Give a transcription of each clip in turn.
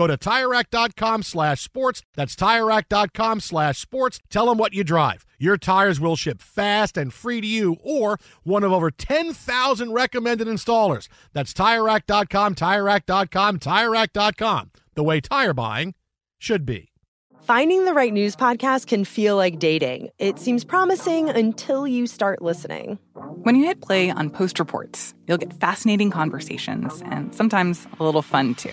Go to TireRack.com slash sports. That's TireRack.com slash sports. Tell them what you drive. Your tires will ship fast and free to you or one of over 10,000 recommended installers. That's TireRack.com, TireRack.com, TireRack.com. The way tire buying should be. Finding the right news podcast can feel like dating. It seems promising until you start listening. When you hit play on Post Reports, you'll get fascinating conversations and sometimes a little fun too.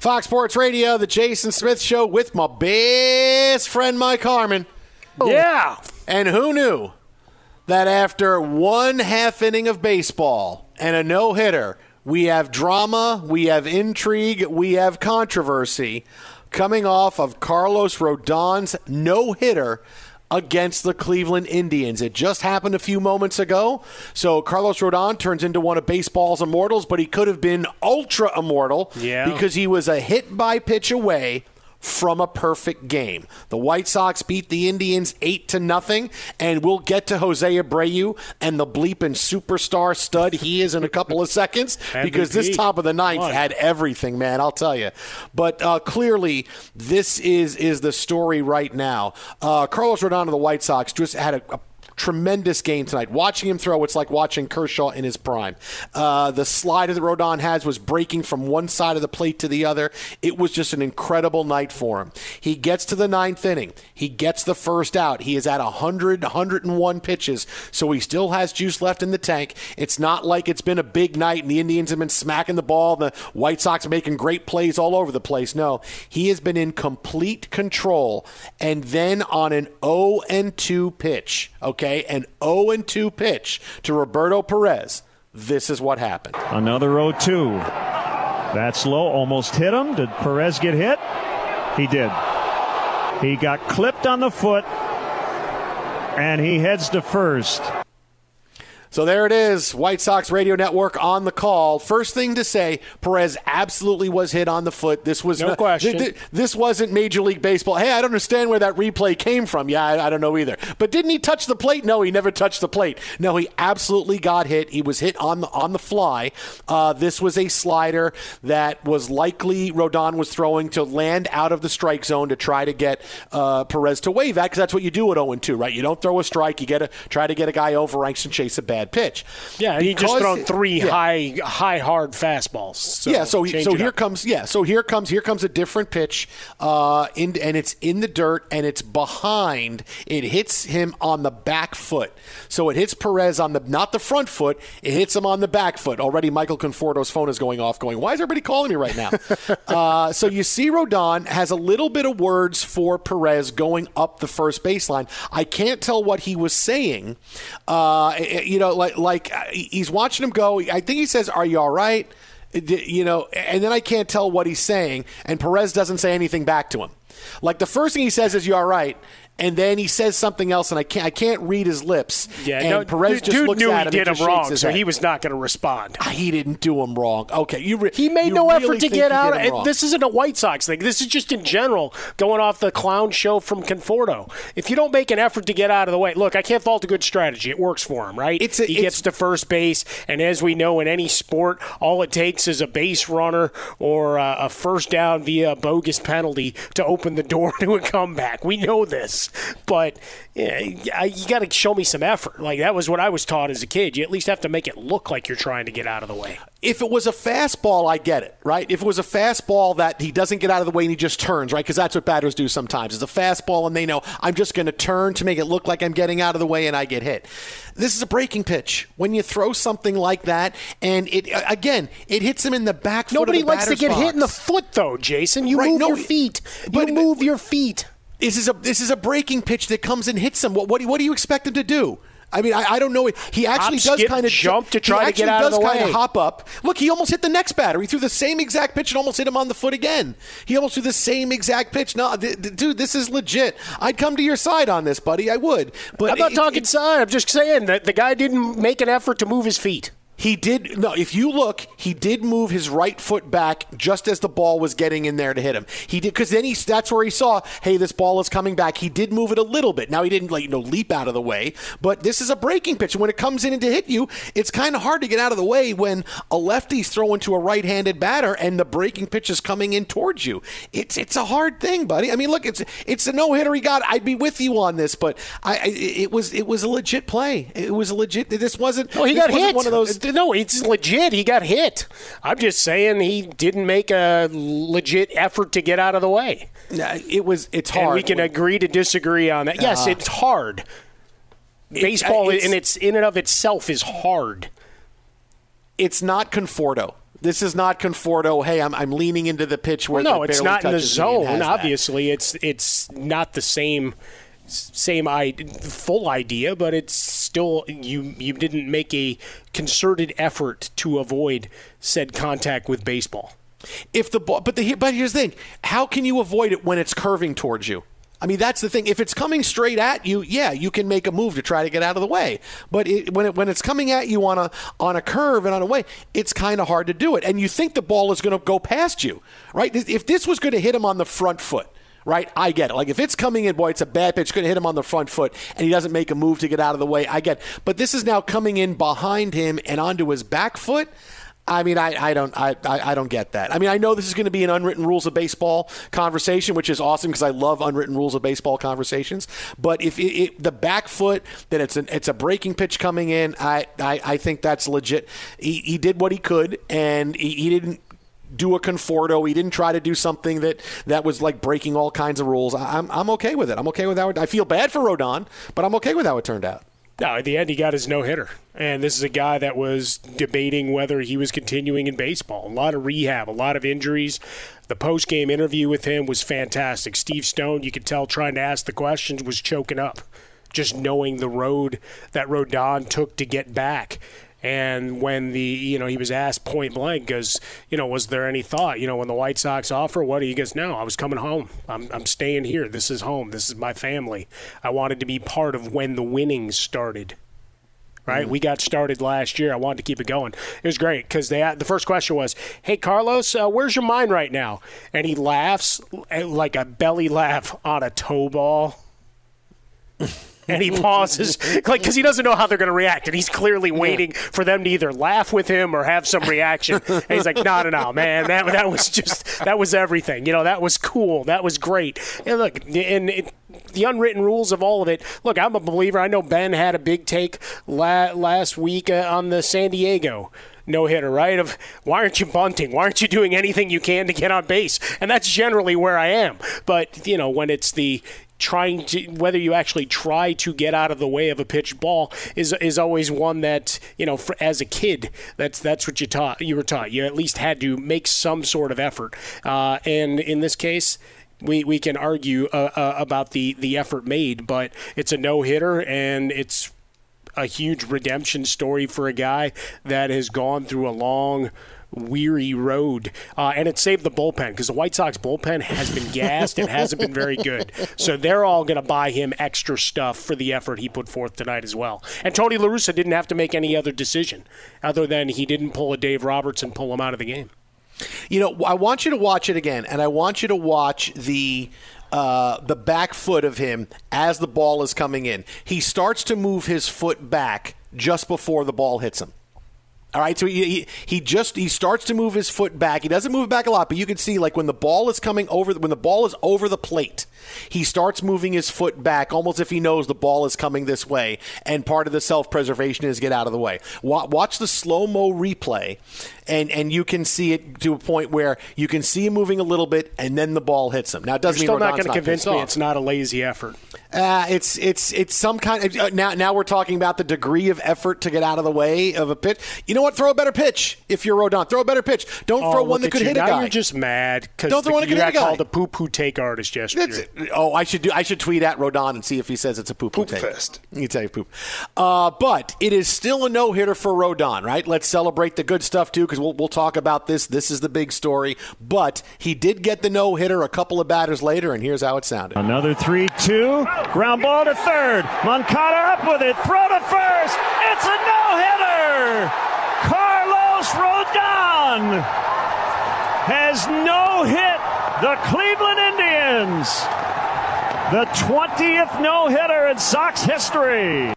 Fox Sports Radio, the Jason Smith Show with my best friend Mike Harmon. Oh. Yeah. And who knew that after one half inning of baseball and a no hitter, we have drama, we have intrigue, we have controversy coming off of Carlos Rodon's no hitter against the Cleveland Indians. It just happened a few moments ago. So Carlos Rodon turns into one of baseball's immortals, but he could have been ultra immortal Yeah. because he was a hit by pitch away from a perfect game. The White Sox beat the Indians 8 to nothing and we'll get to Jose Abreu and the bleeping superstar stud he is in a couple of seconds because this top of the ninth had everything, man. I'll tell you. But uh, clearly, this is is the story right now. Uh, Carlos Rodon of the White Sox just had a, a tremendous game tonight. Watching him throw, it's like watching Kershaw in his prime. Uh, the slider that Rodon has was breaking from one side of the plate to the other. It was just an incredible night for him. He gets to the ninth inning. He gets the first out. He is at 100, 101 pitches, so he still has juice left in the tank. It's not like it's been a big night and the Indians have been smacking the ball. The White Sox making great plays all over the place. No, he has been in complete control. And then on an 0 and 2 pitch, okay, an 0 and 2 pitch to Roberto Perez, this is what happened. Another 0 2. That's low. Almost hit him. Did Perez get hit? He did. He got clipped on the foot, and he heads to first. So there it is. White Sox Radio Network on the call. First thing to say, Perez absolutely was hit on the foot. This was no not, question. Th- th- this wasn't Major League Baseball. Hey, I don't understand where that replay came from. Yeah, I, I, don't know either. But didn't he touch the plate? No, he never touched the plate. No, he absolutely got hit. He was hit on the on the fly. Uh, this was a slider that was likely Rodon was throwing to land out of the strike zone to try to get uh, Perez to wave at because that's what you do at 0 2, right? You don't throw a strike. You get a try to get a guy over ranks and chase a bad bad pitch. Yeah, he just thrown three yeah. high, high, hard fastballs. So yeah, so so here up. comes yeah, so here comes here comes a different pitch, uh, in, and it's in the dirt and it's behind. It hits him on the back foot, so it hits Perez on the not the front foot. It hits him on the back foot. Already, Michael Conforto's phone is going off, going, "Why is everybody calling me right now?" uh, so you see, Rodon has a little bit of words for Perez going up the first baseline. I can't tell what he was saying. Uh, you know, like like uh, he's watching him go. I think he says, "Are you all right?" You know, and then I can't tell what he's saying, and Perez doesn't say anything back to him. Like the first thing he says is, "You all right?" And then he says something else, and I can't I can't read his lips. Yeah, and no, Perez just dude looks knew at him he did him wrong, so head. he was not going to respond. Ah, he didn't do him wrong. Okay, you re- he made you no really effort to get out. This isn't a White Sox thing. This is just in general going off the clown show from Conforto. If you don't make an effort to get out of the way, look, I can't fault a good strategy. It works for him, right? It's a, he it's, gets to first base, and as we know in any sport, all it takes is a base runner or a, a first down via a bogus penalty to open the door to a comeback. We know this, but yeah, you got to show me some effort. Like that was what I was taught as a kid. You at least have to make it look like you're trying to get out of the way. If it was a fastball, I get it, right? If it was a fastball that he doesn't get out of the way and he just turns, right? Because that's what batters do sometimes. It's a fastball and they know I'm just going to turn to make it look like I'm getting out of the way and I get hit. This is a breaking pitch. When you throw something like that and it again, it hits him in the back. Nobody likes to get box. hit in the foot, though, Jason. You right, move no, your feet. You move your feet. This is a this is a breaking pitch that comes and hits him. What what, what do you expect him to do? I mean, I, I don't know. He actually hop, does kind of jump to try to get out of the way. Does hop up. Look, he almost hit the next batter. He threw the same exact pitch and almost hit him on the foot again. He almost threw the same exact pitch. No, th- th- dude, this is legit. I'd come to your side on this, buddy. I would. But I'm not it, talking it, side. I'm just saying that the guy didn't make an effort to move his feet. He did no. If you look, he did move his right foot back just as the ball was getting in there to hit him. He did because then he that's where he saw, hey, this ball is coming back. He did move it a little bit. Now he didn't like you know leap out of the way, but this is a breaking pitch. When it comes in to hit you, it's kind of hard to get out of the way when a lefty's throwing to a right-handed batter and the breaking pitch is coming in towards you. It's it's a hard thing, buddy. I mean, look, it's it's a no hitter he got. I'd be with you on this, but I, I it was it was a legit play. It was a legit. This wasn't. Oh, he got hit. One of those no, it's legit. He got hit. I'm just saying he didn't make a legit effort to get out of the way. It was. It's hard. And we can agree to disagree on that. Yes, uh, it's hard. Baseball it's, in its in and of itself is hard. It's not Conforto. This is not Conforto. Hey, I'm, I'm leaning into the pitch where well, no, it's not in the zone. Obviously, that. it's it's not the same same I, full idea, but it's still you you didn't make a concerted effort to avoid said contact with baseball. If the ball, but the but here's the thing: how can you avoid it when it's curving towards you? I mean, that's the thing. If it's coming straight at you, yeah, you can make a move to try to get out of the way. But it, when it, when it's coming at you on a on a curve and on a way, it's kind of hard to do it. And you think the ball is going to go past you, right? If this was going to hit him on the front foot, right? I get it. Like if it's coming in, boy, it's a bad pitch. Going to hit him on the front foot, and he doesn't make a move to get out of the way. I get. It. But this is now coming in behind him and onto his back foot. I mean, I, I don't I, I don't get that. I mean, I know this is going to be an unwritten rules of baseball conversation, which is awesome because I love unwritten rules of baseball conversations. But if it, it, the back foot, then it's an it's a breaking pitch coming in. I I, I think that's legit. He, he did what he could, and he, he didn't do a Conforto. He didn't try to do something that, that was like breaking all kinds of rules. I'm, I'm okay with it. I'm okay with how it, I feel bad for Rodon, but I'm okay with how it turned out. No, at the end, he got his no hitter. And this is a guy that was debating whether he was continuing in baseball. A lot of rehab, a lot of injuries. The post game interview with him was fantastic. Steve Stone, you could tell, trying to ask the questions, was choking up. Just knowing the road that Rodon took to get back. And when the you know he was asked point blank, goes you know was there any thought you know when the White Sox offer what he goes no I was coming home I'm I'm staying here this is home this is my family I wanted to be part of when the winnings started. right? We got started last year. I wanted to keep it going. It was great because they the first question was, "Hey Carlos, uh, where's your mind right now?" And he laughs uh, like a belly laugh on a toe ball. and he pauses, like because he doesn't know how they're going to react, and he's clearly waiting for them to either laugh with him or have some reaction. And he's like, "No, no, no, man, that that was just that was everything. You know, that was cool, that was great." And look, and it, the unwritten rules of all of it. Look, I'm a believer. I know Ben had a big take la- last week uh, on the San Diego no hitter, right? Of why aren't you bunting? Why aren't you doing anything you can to get on base? And that's generally where I am. But you know, when it's the trying to whether you actually try to get out of the way of a pitched ball is is always one that you know for, as a kid that's that's what you taught you were taught. You at least had to make some sort of effort. Uh, and in this case we, we can argue uh, uh, about the, the effort made, but it's a no hitter and it's a huge redemption story for a guy that has gone through a long weary road. Uh, and it saved the bullpen because the White Sox bullpen has been gassed. it hasn't been very good. So they're all going to buy him extra stuff for the effort he put forth tonight as well. And Tony La Russa didn't have to make any other decision other than he didn't pull a Dave Roberts and pull him out of the game. You know, I want you to watch it again, and I want you to watch the uh, the back foot of him as the ball is coming in. He starts to move his foot back just before the ball hits him. All right, so he, he, he just he starts to move his foot back. He doesn't move back a lot, but you can see like when the ball is coming over when the ball is over the plate, he starts moving his foot back almost if he knows the ball is coming this way. And part of the self preservation is get out of the way. Watch the slow mo replay, and and you can see it to a point where you can see him moving a little bit, and then the ball hits him. Now it doesn't You're mean still not going to convince me off. it's not a lazy effort. Uh, it's it's it's some kind of uh, now now we're talking about the degree of effort to get out of the way of a pitch. You know what? Throw a better pitch if you're Rodon. Throw a better pitch. Don't oh, throw one that could you. hit a guy. You're just mad because Don't throw one that could hit a guy. called a poo poo take artist yesterday. Oh, I should do. I should tweet at Rodon and see if he says it's a poop Poop take. fest. You can tell you poop. Uh, but it is still a no hitter for Rodon, right? Let's celebrate the good stuff too, because we'll we'll talk about this. This is the big story. But he did get the no hitter a couple of batters later, and here's how it sounded. Another 3 2. Ground ball to third. Moncada up with it. Throw to first. It's a no hitter. Carlos Rodon has no hit the Cleveland Indians. The 20th no hitter in Sox history.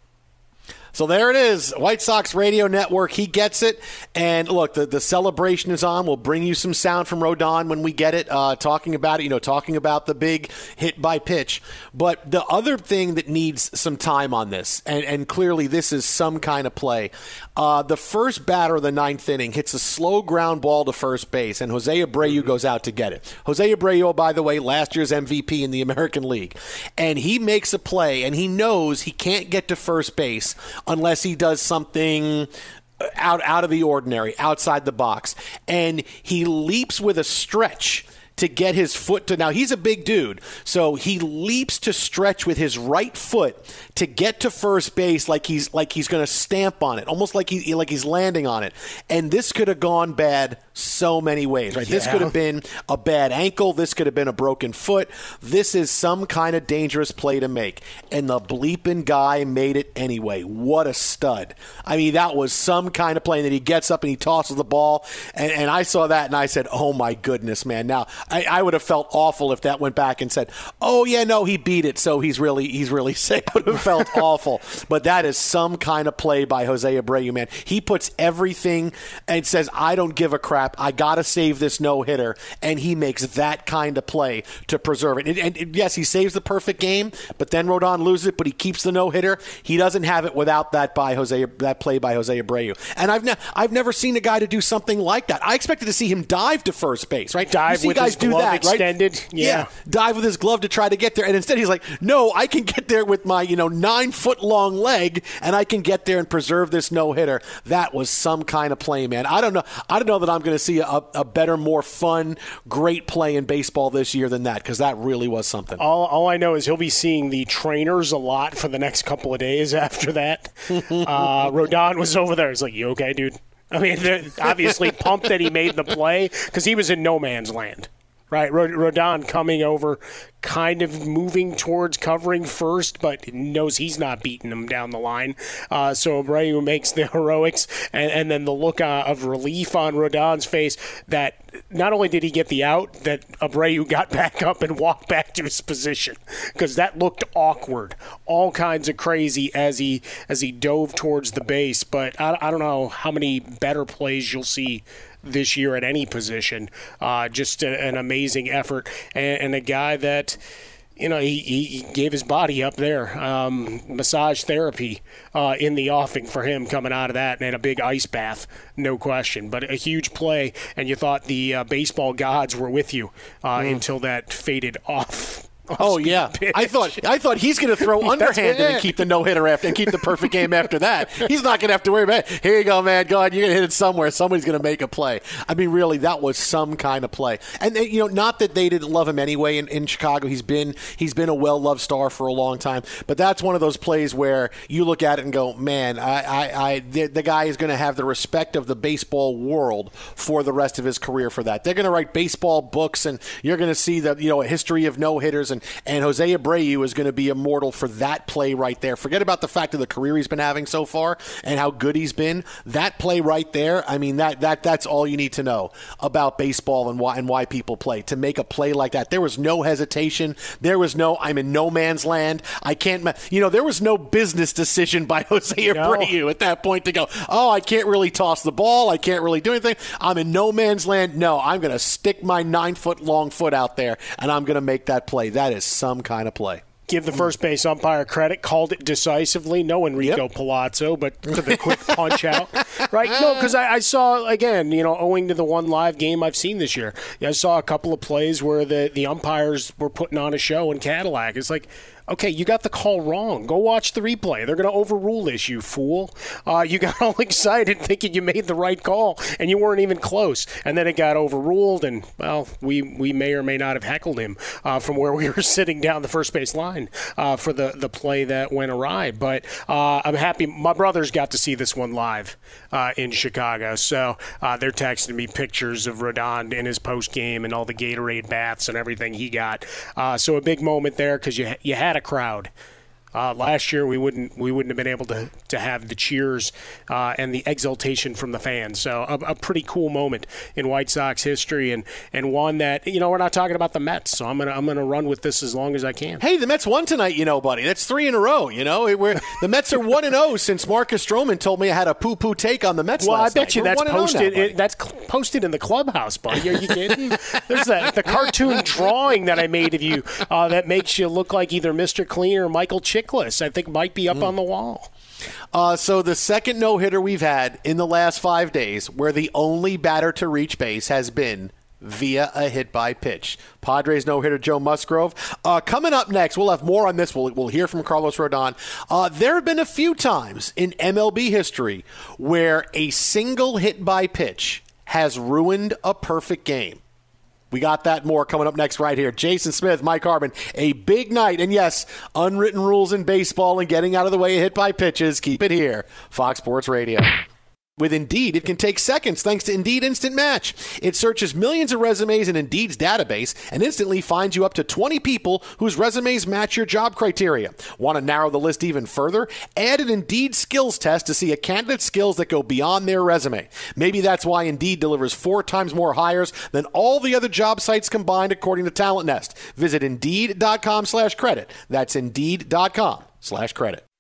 So there it is, White Sox Radio Network. He gets it, and look, the, the celebration is on. We'll bring you some sound from Rodon when we get it, uh, talking about it. You know, talking about the big hit by pitch. But the other thing that needs some time on this, and, and clearly this is some kind of play. Uh, the first batter of the ninth inning hits a slow ground ball to first base, and Jose Abreu goes out to get it. Jose Abreu, by the way, last year's MVP in the American League, and he makes a play, and he knows he can't get to first base unless he does something uh, out out of the ordinary, outside the box. And he leaps with a stretch to get his foot to now he's a big dude so he leaps to stretch with his right foot to get to first base like he's like he's going to stamp on it almost like he like he's landing on it. And this could have gone bad so many ways right? Yeah. this could have been a bad ankle this could have been a broken foot. This is some kind of dangerous play to make and the bleeping guy made it anyway. What a stud. I mean that was some kind of play and then he gets up and he tosses the ball and, and i saw that and i said oh my goodness man. Now I, I, would have felt awful if that went back and said, "Oh yeah, no, he beat it, so he's really he's really sick." I would have felt awful. But that is some kind of play by Jose Abreu, man. He puts everything and says, "I don't give a crap. I gotta save this no hitter," and he makes that kind of play to preserve it. And, and yes, he saves the perfect game, but then Rodon loses it, but he keeps the no hitter. He doesn't have it without that by Jose that play by Jose Abreu. And I've ne- I've never seen a guy to do something like that. I expected to see him dive to first base, right? Dive with guys glove that, extended. Right? Yeah. yeah. dive with his glove to try to get there, and instead he's like, "No, I can get there with my you know nine foot long leg, and I can get there and preserve this no hitter." That was some kind of play, man. I don't know. I don't know that I'm going to see a, a, better, more fun, great play in baseball this year than that because that really was something. All, all I know is he'll be seeing the trainers a lot for the next couple of days after that. uh, Rodon was over there. He's like, "You okay, dude?" I mean, obviously pumped that he made the play because he was in no man's land right? Rodon coming over, kind of moving towards covering first, but knows he's not beating him down the line. Uh, so Abreu makes the heroics, and, and then the look uh, of relief on Rodon's face that not only did he get the out, that Abreu got back up and walked back to his position because that looked awkward, all kinds of crazy as he as he dove towards the base. But I, I don't know how many better plays you'll see this year at any position. Uh, just a, an amazing effort and, and, a guy that. You know, he, he gave his body up there. Um, massage therapy uh, in the offing for him coming out of that, and a big ice bath, no question. But a huge play, and you thought the uh, baseball gods were with you uh, mm. until that faded off Oh, oh yeah, pitch. I thought I thought he's going to throw underhanded and keep the no hitter after and keep the perfect game after that. He's not going to have to worry about. It. Here you go, man. Go ahead. You're going to hit it somewhere. Somebody's going to make a play. I mean, really, that was some kind of play. And you know, not that they didn't love him anyway in, in Chicago. He's been he's been a well loved star for a long time. But that's one of those plays where you look at it and go, man, I, I, I the, the guy is going to have the respect of the baseball world for the rest of his career for that. They're going to write baseball books, and you're going to see the you know a history of no hitters and and Jose Abreu is going to be immortal for that play right there. Forget about the fact of the career he's been having so far and how good he's been. That play right there, I mean that that that's all you need to know about baseball and why and why people play. To make a play like that, there was no hesitation. There was no I'm in no man's land. I can't. You know, there was no business decision by Jose Abreu no. at that point to go. Oh, I can't really toss the ball. I can't really do anything. I'm in no man's land. No, I'm going to stick my nine foot long foot out there and I'm going to make that play. That is some kind of play give the first base umpire credit. Called it decisively. No Enrico yep. Pallazzo, but to the quick punch out. Right? No, because I, I, saw again. You know, owing to the one live game I've seen this year, I saw a couple of plays where the the umpires were putting on a show in Cadillac. It's like Okay, you got the call wrong. Go watch the replay. They're going to overrule this, you fool. Uh, you got all excited thinking you made the right call, and you weren't even close. And then it got overruled, and, well, we, we may or may not have heckled him uh, from where we were sitting down the first base line uh, for the, the play that went awry. But uh, I'm happy. My brothers got to see this one live uh, in Chicago, so uh, they're texting me pictures of Rodon in his post game and all the Gatorade baths and everything he got. so a big moment there because you, you had a crowd. Uh, last year we wouldn't we wouldn't have been able to to have the cheers uh, and the exultation from the fans. So a, a, pretty cool moment in White Sox history, and and one that you know we're not talking about the Mets, so I'm gonna I'm gonna run with this as long as I can. Hey, the Mets won tonight, you know, buddy. That's three in a row. You know, we're, the Mets are one and zero oh since Marcus Stroman told me I had a poo poo take on the Mets. Well, I bet night. you we're that's posted. Now, it, that's posted in the clubhouse, buddy. Are you kidding? There's that the cartoon drawing that I made of you uh, that makes you look like either Mr. Clean or Michael Chiklis. I think might be up mm. on the wall. Uh, so the second no hitter we've had in the last five days, where the only batter to reach base has been via a hit by pitch. Padres no hitter Joe Musgrove. Uh, coming up next, we'll have more on this. We'll, we'll hear from Carlos Rodon. Uh, there have been a few times in MLB history where a single hit by pitch has ruined a perfect game. We got that more coming up next right here. Jason Smith, Mike Harmon, a big night. And yes, unwritten rules in baseball and getting out of the way hit by pitches. Keep it here. Fox Sports Radio. With Indeed, it can take seconds thanks to Indeed Instant Match. It searches millions of resumes in Indeed's database and instantly finds you up to 20 people whose resumes match your job criteria. Want to narrow the list even further? Add an Indeed skills test to see a candidate's skills that go beyond their resume. Maybe that's why Indeed delivers four times more hires than all the other job sites combined, according to Talent Nest. Visit Indeed.com slash credit. That's Indeed.com slash credit.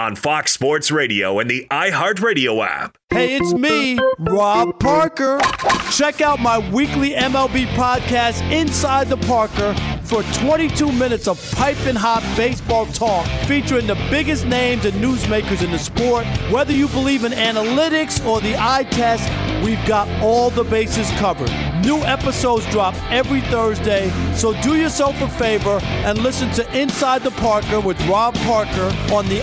on Fox Sports Radio and the iHeartRadio app. Hey, it's me, Rob Parker. Check out my weekly MLB podcast, Inside the Parker, for 22 minutes of piping hot baseball talk featuring the biggest names and newsmakers in the sport. Whether you believe in analytics or the eye test, we've got all the bases covered. New episodes drop every Thursday, so do yourself a favor and listen to Inside the Parker with Rob Parker on the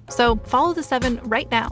So follow the seven right now.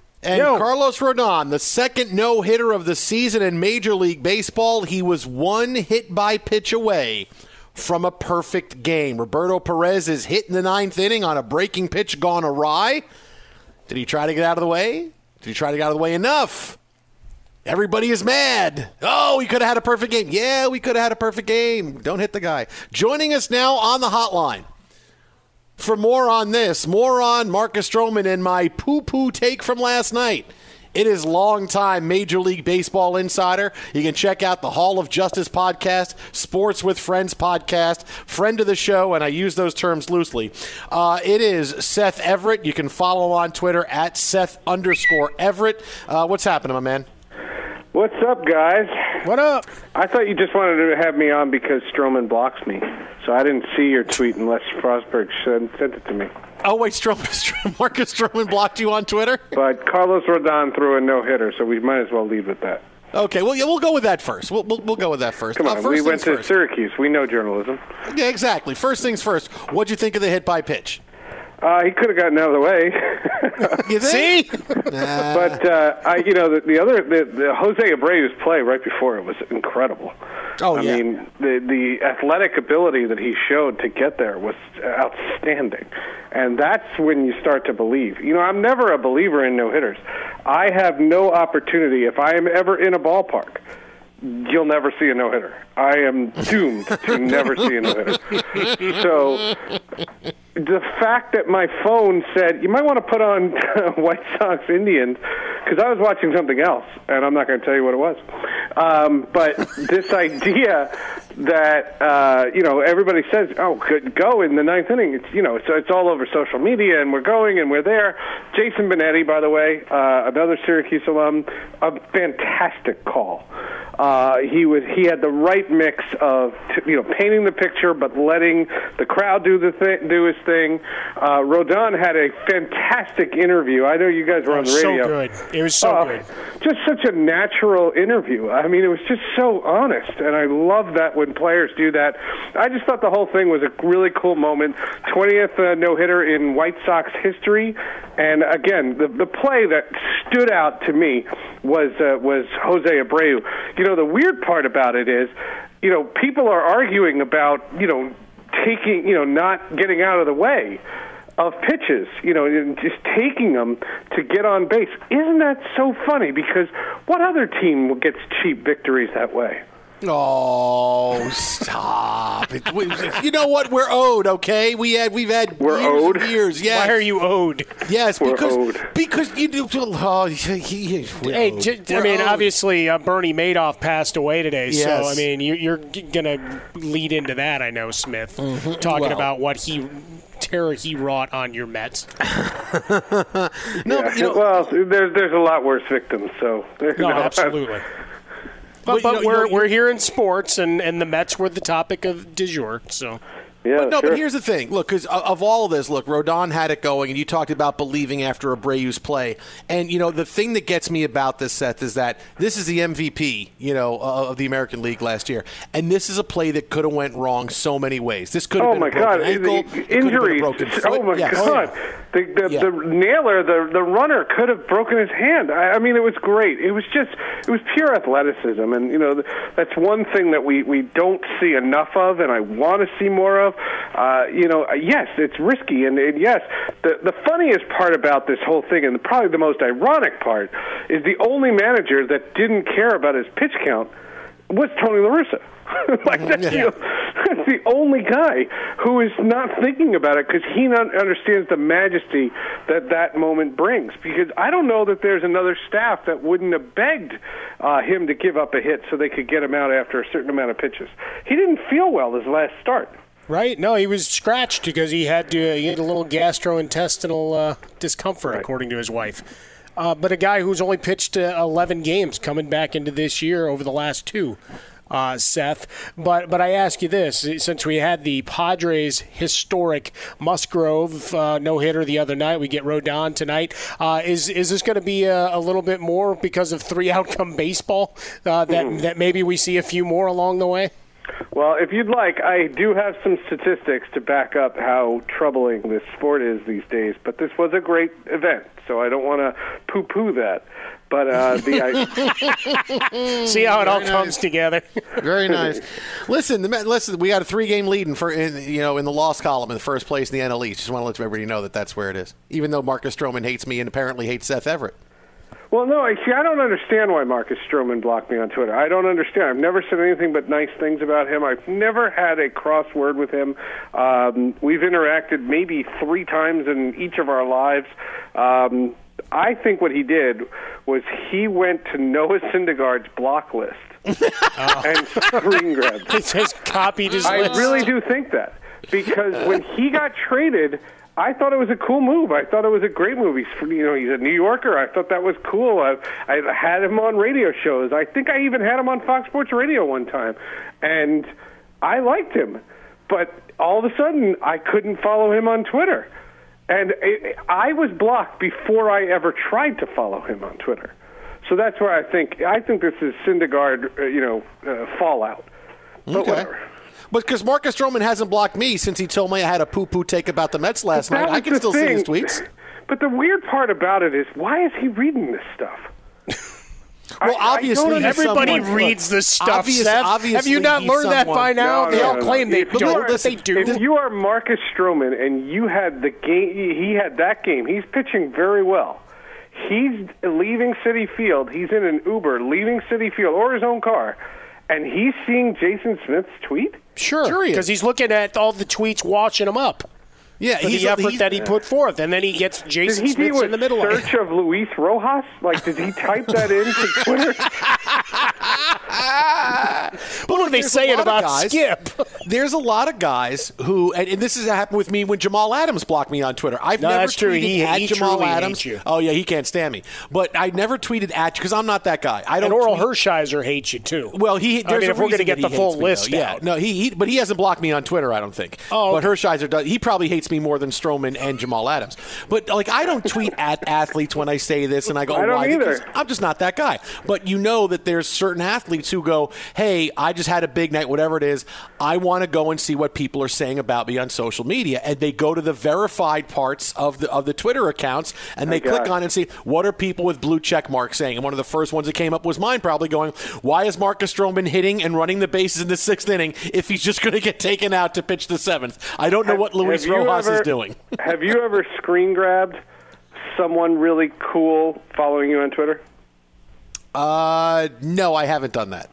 And Yo. Carlos Rodon, the second no hitter of the season in Major League Baseball, he was one hit by pitch away from a perfect game. Roberto Perez is hit in the ninth inning on a breaking pitch gone awry. Did he try to get out of the way? Did he try to get out of the way enough? Everybody is mad. Oh, we could have had a perfect game. Yeah, we could have had a perfect game. Don't hit the guy. Joining us now on the hotline for more on this, more on Marcus Stroman and my poo poo take from last night. It is longtime Major League Baseball insider. You can check out the Hall of Justice podcast, Sports with Friends podcast, friend of the show, and I use those terms loosely. Uh, it is Seth Everett. You can follow on Twitter at Seth underscore Everett. Uh, what's happening, my man? What's up, guys? What up? I thought you just wanted to have me on because Stroman blocks me, so I didn't see your tweet unless Frostberg sent, sent it to me. Oh wait, Stroman, Marcus Stroman blocked you on Twitter. But Carlos Rodon threw a no hitter, so we might as well leave with that. Okay, well, yeah, we'll go with that first. We'll, we'll, we'll go with that first. Come on, uh, first we went to first. Syracuse. We know journalism. Yeah, exactly. First things first. What'd you think of the hit by pitch? Uh, he could have gotten out of the way. you See? but uh, I, you know, the, the other, the, the Jose Abreu's play right before it was incredible. Oh, I yeah. mean, the the athletic ability that he showed to get there was outstanding, and that's when you start to believe. You know, I'm never a believer in no hitters. I have no opportunity if I am ever in a ballpark. You'll never see a no hitter. I am doomed to never see a no hitter. So the fact that my phone said you might want to put on White Sox Indians because I was watching something else, and I'm not going to tell you what it was. Um, but this idea that uh, you know everybody says, "Oh, could go in the ninth inning," it's you know, so it's all over social media, and we're going and we're there. Jason Benetti, by the way, uh, another Syracuse alum, a fantastic call. Uh, he was he had the right mix of t- you know painting the picture, but letting the crowd do the thing, do his thing. Uh, Rodon had a fantastic interview. I know you guys were on the radio. so good. It was so Oh, good. Just such a natural interview. I mean, it was just so honest, and I love that when players do that. I just thought the whole thing was a really cool moment. Twentieth uh, no hitter in White Sox history, and again, the the play that stood out to me was uh, was Jose Abreu. You know, the weird part about it is, you know, people are arguing about you know taking you know not getting out of the way of pitches, you know, and just taking them to get on base. Isn't that so funny? Because what other team gets cheap victories that way? Oh, stop! It, we, you know what? We're owed. Okay, we had we've had We're years owed? years. Yes. Why are you owed? Yes, We're because owed. because you do. Oh, he, he, Hey, owed. j- I We're mean, owed. obviously, uh, Bernie Madoff passed away today, yes. so I mean, you, you're g- gonna lead into that. I know, Smith, talking Mm-hmm. Well. about what he terror he wrought on your Mets. no, Yeah, well, there's there's a lot worse victims. So No, you know, absolutely. But, Well, but you know- we're, you know- we're here in sports, and, and the Mets were the topic of du jour. So Yeah, But no, sure. but here's the thing. Look, because of all of this, look, Rodon had it going, and you talked about believing after Abreu's play. And, you know, the thing that gets me about this, Seth, is that this is the MVP, you know, uh, of the American League last year. And this is a play that could have went wrong so many ways. This could have Oh been my a broken God! ankle. The it could have been a injuries! broken. Oh my Yes. God! The the, Yeah. the nailer, the the runner could have broken his hand. I, I mean, it was great. It was just it was pure athleticism, and you know that's one thing that we we don't see enough of, and I want to see more of. Uh, you know, yes, it's risky, and, and yes, the the funniest part about this whole thing, and probably the most ironic part, is the only manager that didn't care about his pitch count was Tony La Russa. like that's, the, that's the only guy who is not thinking about it because he not understands the majesty that that moment brings. Because I don't know that there's another staff that wouldn't have begged uh, him to give up a hit so they could get him out after a certain amount of pitches. He didn't feel well his last start. Right? No, he was scratched because he had to. He had a little gastrointestinal uh, discomfort, according to his wife. Uh, but a guy who's only pitched uh, 11 games coming back into this year over the last two. Uh, Seth, but but I ask you this: since we had the Padres' historic Musgrove uh, no hitter the other night, we get Rodon tonight. Uh, is is this going to be a, a little bit more because of three outcome baseball? Uh, that that maybe we see a few more along the way. Well, if you'd like, I do have some statistics to back up how troubling this sport is these days. But this was a great event, so I don't want to poo-poo that. But uh, the I, See how it all Very comes together. Very nice. listen, the, listen, we got a three-game lead in, for, in you know in the loss column in the first place in the NL East. Just want to let everybody know that that's where it is. Even though Marcus Stroman hates me and apparently hates Seth Everett. well, no, I see. I don't understand why Marcus Stroman blocked me on Twitter. I don't understand. I've never said anything but nice things about him. I've never had a crossword with him. Um, we've interacted maybe three times in each of our lives. Um, I think what he did was he went to Noah Syndergaard's block list oh. and screen grabbed. He just copied his I list. really do think that because when he got traded, I thought it was a cool move. I thought it was a great move. He's you know he's a New Yorker. I thought that was cool. I I had him on radio shows. I think I even had him on Fox Sports Radio one time, and I liked him. But all of a sudden, I couldn't follow him on Twitter, and it, I was blocked before I ever tried to follow him on Twitter. So that's where I think I think this is Syndergaard, uh, you know, uh, fallout. But Okay. whatever. But because Marcus Stroman hasn't blocked me since he told me I had a poo poo take about the Mets last night, I can still see his tweets. But the weird part about it is, why is he reading this stuff? Well, I- I obviously, don't Everybody someone- reads this stuff, Obvious- Seth. Have you not he's learned that by now? No, they no, all no, no. claim they If don't, are- they do. If you are Marcus Stroman and you had the game, he had that game. He's pitching very well. He's leaving Citi Field. He's in an Uber leaving Citi Field or his own car, and he's seeing Jason Smith's tweet. Sure, because he's looking at all the tweets, watching them up. Yeah, for he's- the effort he's- that he put forth, and then he gets Jason did he Smith's do a in the middle of it. search of Luis Rojas? Like, did he type that into Twitter? What are they There's saying about guys- Skip? There's a lot of guys who, and, and this has happened with me when Jamal Adams blocked me on Twitter. I've No, never that's true. tweeted He- at he Jamal truly Adams. hates you. Oh yeah, he can't stand me. But I never tweeted at you because I'm not that guy. I don't. and Orel tweet- Hershiser hates you too. Well, he. I There's mean, a if we're reason to get that the he full hates me, list yeah. out. No, he, he. But he hasn't blocked me on Twitter. I don't think. Oh, but Hershiser does. He probably hates me more than Stroman and Jamal Adams. But like, I don't tweet at athletes when I say this, and I go, I don't why? either. Because I'm just not that guy. But you know that there's certain athletes who go, hey, I just had a big night, whatever it is. I want to go and see what people are saying about me on social media, and they go to the verified parts of the of the Twitter accounts, and they click on it and see what are people with blue check marks saying. And one of the first ones that came up was mine, probably going, why is Marcus Stroman hitting and running the bases in the sixth inning if he's just going to get taken out to pitch the seventh? I don't know what Luis Have uh, you ever- is doing. have you ever screen grabbed someone really cool following you on Twitter? Uh, no, I haven't done that.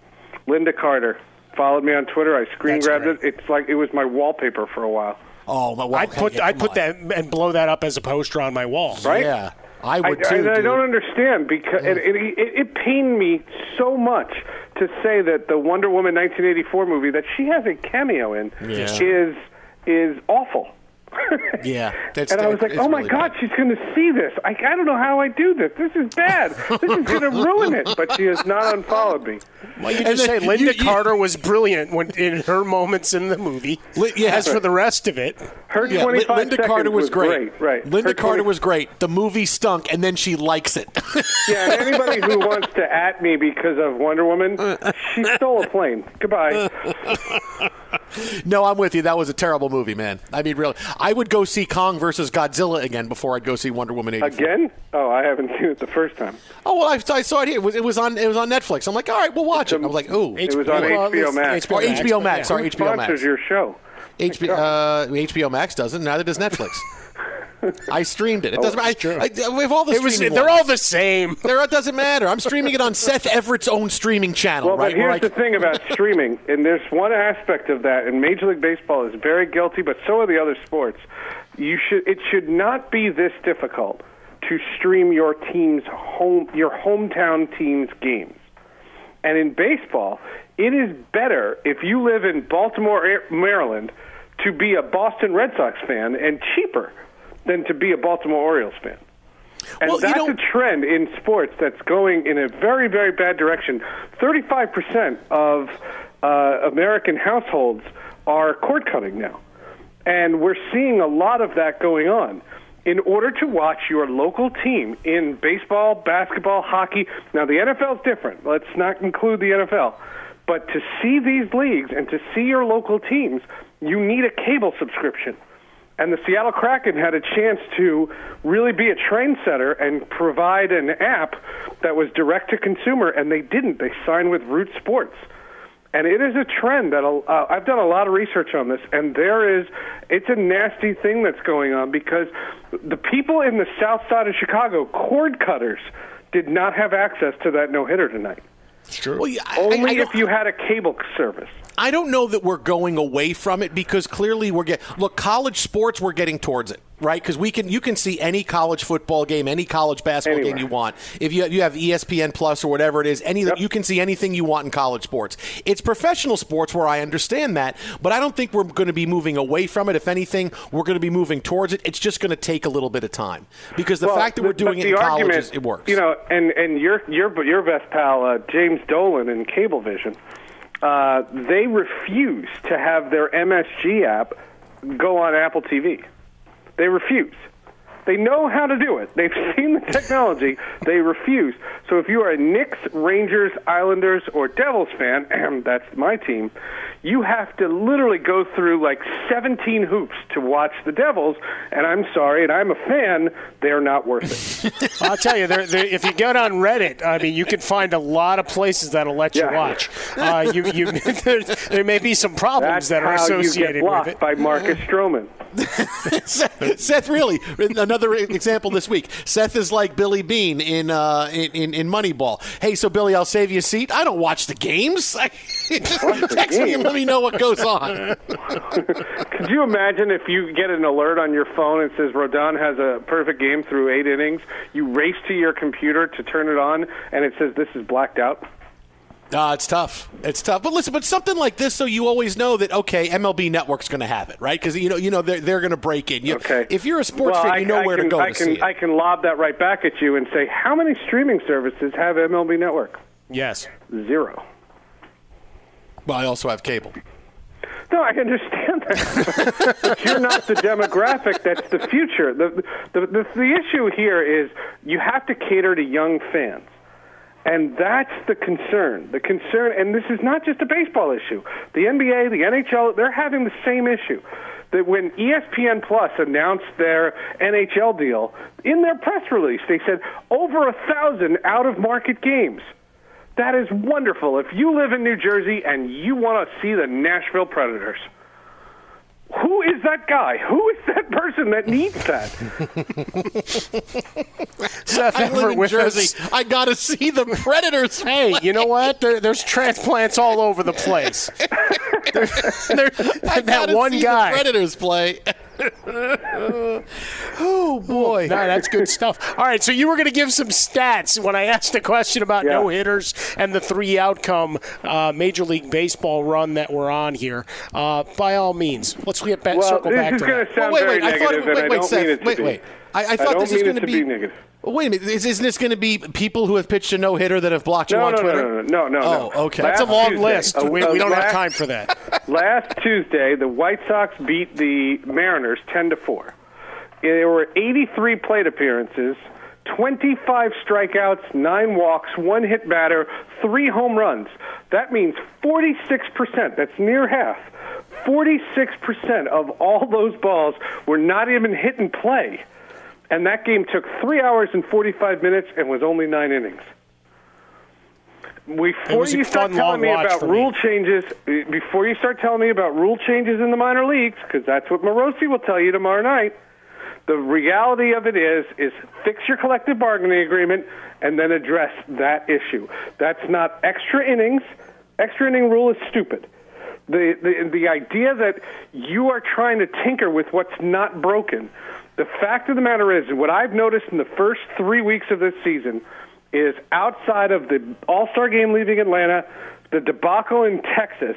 Lynda Carter followed me on Twitter. I screen That's grabbed great. it. It's like it was my wallpaper for a while. Oh, well, I'd put I'd put that and blow that up as a poster on my wall. Right? Yeah, I would I, too. I, I don't understand because it, it, it, it pained me so much to say that the Wonder Woman 1984 movie that she has a cameo in Yeah. is is awful. Yeah, that's, and I was like, "Oh my really God, she's going to see this! I, I don't know how I do this. This is bad. This is going to ruin it." But she has not unfollowed me. Well, you just say then Lynda you- you- Carter was brilliant when in her moments in the movie. Li- yeah. As for the rest of it, Her Yeah, 25 Lynda seconds Carter was, was great. Right. Lynda Her Carter 20 was great. The movie stunk, and then she likes it. Yeah, and anybody who wants to at me because of Wonder Woman, she stole a plane. Goodbye. no, I'm with you. That was a terrible movie, man. I mean, really, I would go see Kong versus Godzilla again before I'd go see Wonder Woman 84. Again? Oh, I haven't seen it the first time. Oh well, I, I saw it here. It was, it was on. It was on Netflix. I'm like, all right, we'll watch it. I was like, ooh, It was on HBO it's Max. or HBO Max. Sorry, HBO Max. sponsors your show? HBO, uh, HBO Max doesn't. Neither does Netflix. I streamed it. It oh, doesn't matter. I, I, we have all the it was. streaming They're ones. all the same. There, it doesn't matter. I'm streaming it on Seth Everett's own streaming channel, Well, right? but here's I the thing about streaming, and there's one aspect of that, and Major League Baseball is very guilty, but so are the other sports. You should. It should not be this difficult to stream your team's home, your hometown team's games. And in baseball, it is better if you live in Baltimore, Maryland, to be a Boston Red Sox fan, and cheaper than to be a Baltimore Orioles fan. And Well, you that's know- a trend in sports that's going in a very, very bad direction. 35% of uh, American households are cord cutting now. And we're seeing a lot of that going on. In order to watch your local team in baseball, basketball, hockey, now the NFL is different. Let's not include the NFL. But to see these leagues and to see your local teams, you need a cable subscription. And the Seattle Kraken had a chance to really be a train trendsetter and provide an app that was direct to consumer, and they didn't. They signed with Root Sports. And it is a trend that uh, I've done a lot of research on this, and there is, it's a nasty thing that's going on because the people in the south side of Chicago, cord cutters, did not have access to that no hitter tonight. Well, yeah, Only I- I if you had a cable service. I don't know that we're going away from it because clearly we're getting look college sports we're getting towards it right? Because we can you can see any college football game any college basketball game you want. If you you have ESPN plus or whatever it is any you can see anything you want in college sports. It's professional sports where I understand that but I don't think we're going to be moving away from it. If anything we're going to be moving towards it. It's just going to take a little bit of time because the Well, fact that we're doing it in college is, it works. You know, and and your your your best pal uh, James Dolan in Cablevision, uh, they refuse to have their MSG app go on Apple TV. They refuse. They know how to do it. They've seen the technology. They refuse. So if you are a Knicks, Rangers, Islanders, or Devils fan, and that's my team, you have to literally go through like 17 hoops to watch the Devils. And I'm sorry, and I'm a fan, they're not worth it. I'll tell you, they're, they're, if you get on Reddit, I mean, you can find a lot of places that'll let you Yeah. watch. Uh, you, you, there, there may be some problems That's that are how you associated get with blocked it. by Marcus Stroman. Seth, Seth, really, another example this week. Seth is like Billy Beane in uh, in, in in Moneyball. Hey, so Billy, I'll save you a seat. I don't watch the games. Just text me and let me know what goes on. Could you imagine if you get an alert on your phone and says Rodon has a perfect game through eight innings? You race to your computer to turn it on, and it says this is blacked out. Uh, it's tough. It's tough. But listen, but something like this, so you always know that okay, MLB Network's going to have it, right? Because you know, you know, they're they're going to break in. You, Okay. If you're a sports well, fan, I, you know I where can, to go I to can, see it. I can lob that right back at you and say, how many streaming services have MLB Network? Yes. Zero. Well, I also have cable. No, I understand that. but you're not the demographic that's the future. The, the, the, the issue here is you have to cater to young fans. And that's the concern. The concern, and this is not just a baseball issue. The NBA, the NHL, they're having the same issue. That when ESPN Plus announced their NHL deal, in their press release, they said over a thousand out of market games. That is wonderful. If you live in New Jersey and you want to see the Nashville Predators, who is that guy? Who is that person that needs that? Seth I live Everett in with Jersey. us. I got to see the Predators. Hey, you know what? There, there's transplants all over the place. There- there- that one see guy. The Predators play. oh boy, No, that's good stuff. All right, so you were going to give some stats when I asked a question about Yeah. no hitters and the three outcome uh, Major League Baseball run that we're on here. Uh, by all means, let's get back, Well, circle this back is to going that. to sound wait, very wait, I thought it- negative, wait, I wait, don't Seth, mean it to wait, be. wait. I, I thought don't this was going it to be Wait a minute, is, isn't this going to be people who have pitched a no hitter that have blocked you No, on no, no, Twitter? no, no, no, no. Oh, okay. That's a long Tuesday- list. uh, We, uh, we don't have time for that. Last Tuesday, the White Sox beat the Mariners 10 to 4. There were 83 plate appearances, 25 strikeouts, 9 walks, 1 hit batter, 3 home runs. That means 46%. That's near half. 46% of all those balls were not even hit and play. And that game took 3 hours and 45 minutes and was only 9 innings. Before you start telling me about for me. rule changes, uh, before you start telling me about rule changes in the minor leagues, because that's what Morosi will tell you tomorrow night. The reality of it is, is fix your collective bargaining agreement and then address that issue. That's not extra innings. Extra inning rule is stupid. The, the the idea that you are trying to tinker with what's not broken. The fact of the matter is, what I've noticed in the first three weeks of this season is outside of the All Star game leaving Atlanta, the debacle in Texas,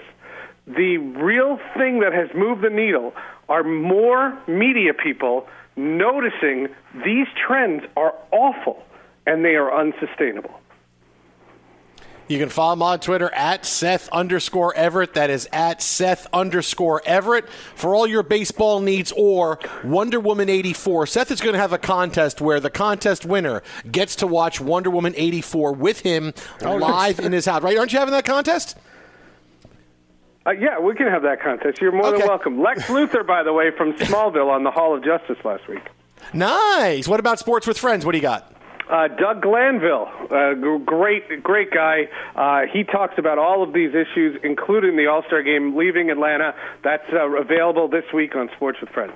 the real thing that has moved the needle are more media people noticing these trends are awful and they are unsustainable. You can follow him on Twitter at Seth underscore Everett. That is at Seth underscore Everett for all your baseball needs or Wonder Woman 84. Seth is going to have a contest where the contest winner gets to watch Wonder Woman 84 with him Oh, live in his house. Right? Aren't you having that contest? Uh, yeah, we can have that contest. You're more than welcome. Lex Luthor, by the way, from Smallville on the Hall of Justice last week. Nice. What about sports with friends? What do you got? Uh, Doug Glanville, great, great guy. Uh, he talks about all of these issues, including the All Star game leaving Atlanta. That's uh, available this week on Sports with Friends.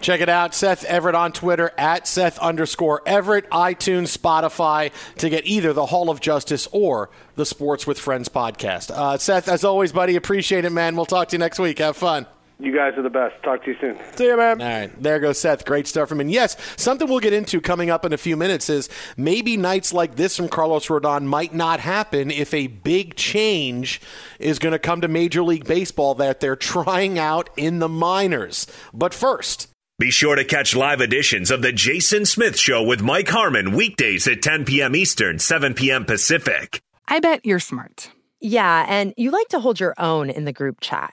Check it out. Seth Everett on Twitter at Seth underscore Everett, iTunes, Spotify to get either the Hall of Justice or the Sports with Friends podcast. Uh, Seth, as always, buddy, appreciate it, man. We'll talk to you next week. Have fun. You guys are the best. Talk to you soon. See you, man. All right, there goes Seth. Great stuff from him. And yes, something we'll get into coming up in a few minutes is maybe nights like this from Carlos Rodon might not happen if a big change is going to come to Major League Baseball that they're trying out in the minors. But first, Be sure to catch live editions of The Jason Smith Show with Mike Harmon weekdays at 10 p.m. Eastern, 7 p.m. Pacific. I bet you're smart. Yeah, and you like to hold your own in the group chat.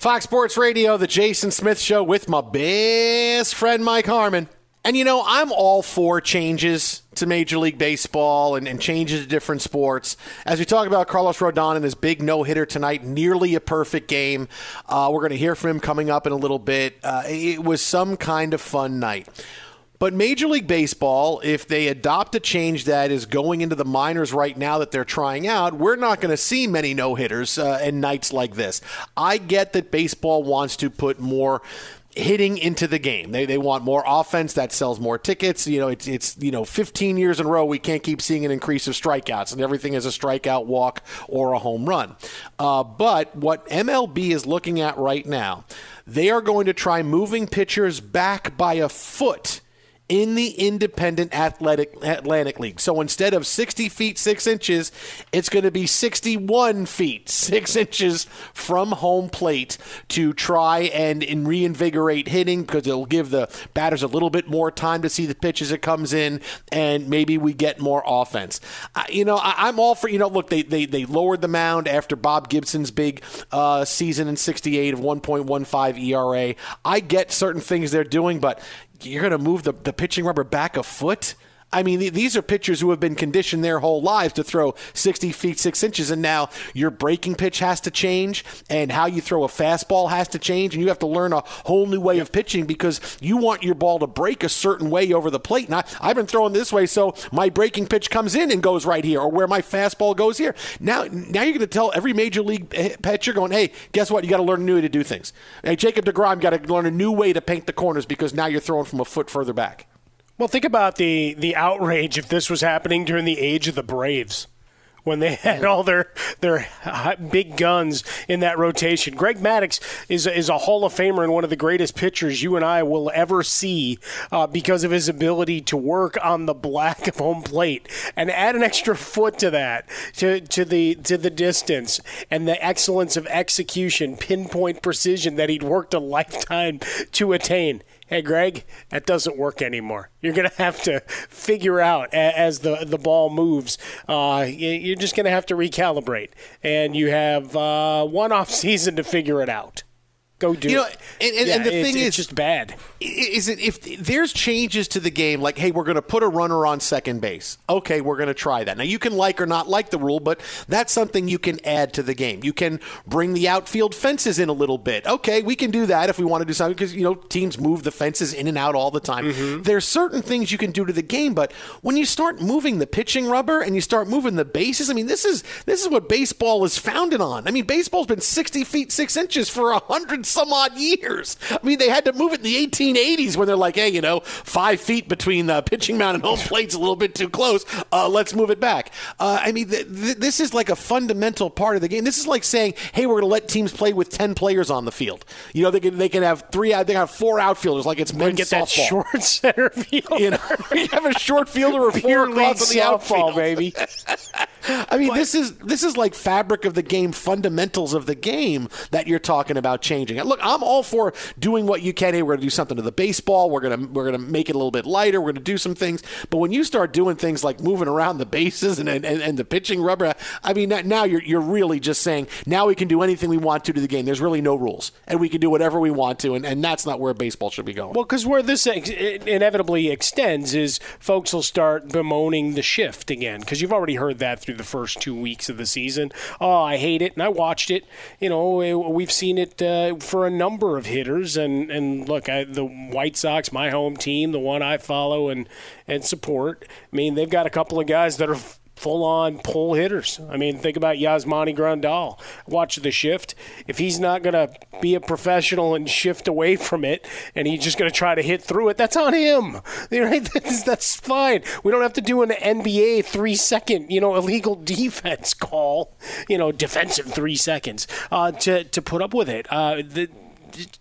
Fox Sports Radio, the Jason Smith Show with my best friend Mike Harmon. And you know, I'm all for changes to Major League Baseball and, and, changes to different sports. As we talk about Carlos Rodon and his big no hitter tonight, nearly a perfect game. Uh, we're going to hear from him coming up in a little bit. Uh, it was some kind of fun night. But Major League Baseball, if they adopt a change that is going into the minors right now that they're trying out, we're not going to see many no hitters uh, and nights like this. I get that baseball wants to put more hitting into the game. They, they want more offense that sells more tickets. You know, it's it's you know 15 years in a row we can't keep seeing an increase of strikeouts and everything is a strikeout walk or a home run. Uh, but what MLB is looking at right now, they are going to try moving pitchers back by a foot in the independent athletic Atlantic League. So instead of 60 feet 6 inches, it's going to be 61 feet 6 inches from home plate to try and, and reinvigorate hitting because it'll give the batters a little bit more time to see the pitch as it comes in and maybe we get more offense. Uh, you know, I, am all for, you know, look, they, they, they lowered the mound after Bob Gibson's big uh, season in 68 of 1.15 ERA. I get certain things they're doing, but you're going to move the, the pitching rubber back a foot? I mean, these are pitchers who have been conditioned their whole lives to throw 60 feet 6 inches, and now your breaking pitch has to change, and how you throw a fastball has to change, and you have to learn a whole new way of pitching because you want your ball to break a certain way over the plate. And I, I've been throwing this way, so my breaking pitch comes in and goes right here, or where my fastball goes here. Now, now you're going to tell every major league pitcher going, hey, guess what? You got to learn a new way to do things. Hey, Jacob DeGrom got to learn a new way to paint the corners because now you're throwing from a foot further back. Well, think about the the outrage if this was happening during the age of the Braves when they had all their their big guns in that rotation. Greg Maddux is is a Hall of Famer and one of the greatest pitchers you and I will ever see uh, because of his ability to work on the black of home plate and add an extra foot to that to to the to the distance and the excellence of execution, pinpoint precision that he'd worked a lifetime to attain hey greg that doesn't work anymore. You're going to have to figure out as the the ball moves uh, you're just going to have to recalibrate. And you have uh, one off season to figure it out go do you know, it. And, and, yeah, and the thing it's is, just bad. Is it if there's changes to the game, like hey, we're going to put a runner on second base? Okay, we're going to try that. Now you can like or not like the rule, but that's something you can add to the game. You can bring the outfield fences in a little bit. Okay, we can do that if we want to do something because you know teams move the fences in and out all the time. Mm-hmm. There's certain things you can do to the game, but when you start moving the pitching rubber and you start moving the bases, I mean this is this is what baseball is founded on. I mean baseball's been 60 feet six inches for a hundred some odd years. I mean, they had to move it in the 1880s when they're like, hey, you know, five feet between the pitching mound and home plate's a little bit too close. Uh, let's move it back. Uh, I mean, th- th- this is like a fundamental part of the game. This is like saying, hey, we're going to let teams play with 10 players on the field. You know, they can, they can have three, they can have four outfielders like it's men's get softball. that short center field. You know, you have a short fielder or four across in the softball, outfield, baby. I mean, this is this is like fabric of the game, fundamentals of the game that you're talking about changing. Look, I'm all for doing what you can. Hey, we're going to do something to the baseball. We're going to we're to make it a little bit lighter. We're going to do some things. But when you start doing things like moving around the bases and and, and the pitching rubber, I mean, now you're you're really just saying now we can do anything we want to to the game. There's really no rules, and we can do whatever we want to, and, and that's not where baseball should be going. Well, because where this ex- inevitably extends is folks will start bemoaning the shift again because you've already heard that through the first two weeks of the season. Oh, I hate it, and I watched it. You know, we've seen it uh, for a number of hitters, and and look, I, the White Sox, my home team, the one I follow and and support. I mean, they've got a couple of guys that are full on pull hitters. I mean, think about Yasmani Grandal. Watch the shift. If he's not going to be a professional and shift away from it and he's just going to try to hit through it, that's on him. Right? That's, that's fine. We don't have to do an NBA three second, you know, illegal defense call, you know, defensive three seconds uh, to, to put up with it. Uh, the,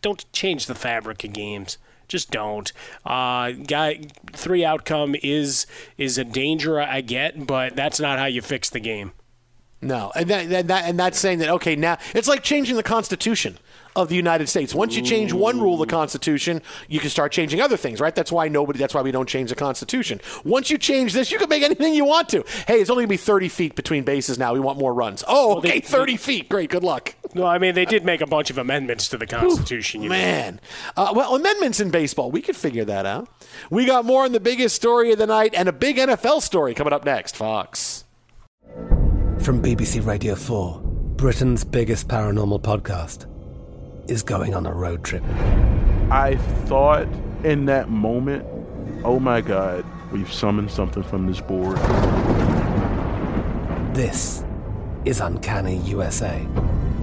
don't change the fabric of games just don't. Uh, guy, three outcome is is a danger I get, but that's not how you fix the game. No, and that, and that and that's saying that okay now it's like changing the Constitution of the United States. Once you change one rule of the Constitution, you can start changing other things, right? That's why nobody. That's why we don't change the Constitution. Once you change this, you can make anything you want to. Hey, it's only gonna be thirty feet between bases now. We want more runs. Oh, okay, thirty feet. Great. Good luck. No, I mean they did make a bunch of amendments to the Constitution. you know. Man, uh, well, amendments in baseball, we could figure that out. We got more on the biggest story of the night and a big NFL story coming up next. Fox. From BBC Radio 4, Britain's biggest paranormal podcast is going on a road trip. I thought in that moment, oh my God, we've summoned something from this board. This is Uncanny USA.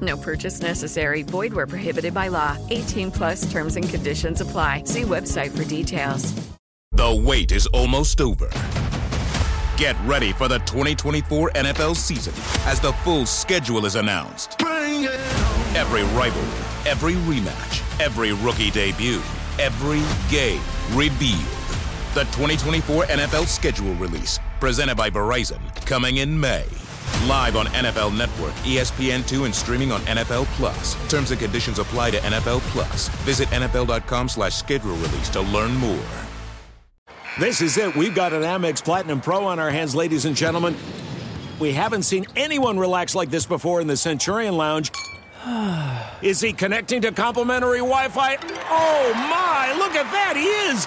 No purchase necessary. Void where prohibited by law. 18 plus terms and conditions apply. See website for details. The wait is almost over. Get ready for the 2024 NFL season as the full schedule is announced. Every rivalry, every rematch, every rookie debut, every game revealed. The 2024 NFL schedule release, presented by Verizon, coming in May. Live on NFL Network, ESPN2, and streaming on NFL Plus. Terms and conditions apply to NFL Plus. Visit NFL.com slash schedule release to learn more. This is it. We've got an Amex Platinum Pro on our hands, ladies and gentlemen. We haven't seen anyone relax like this before in the Centurion Lounge. Is he connecting to complimentary Wi Fi? Oh my, look at that, he is!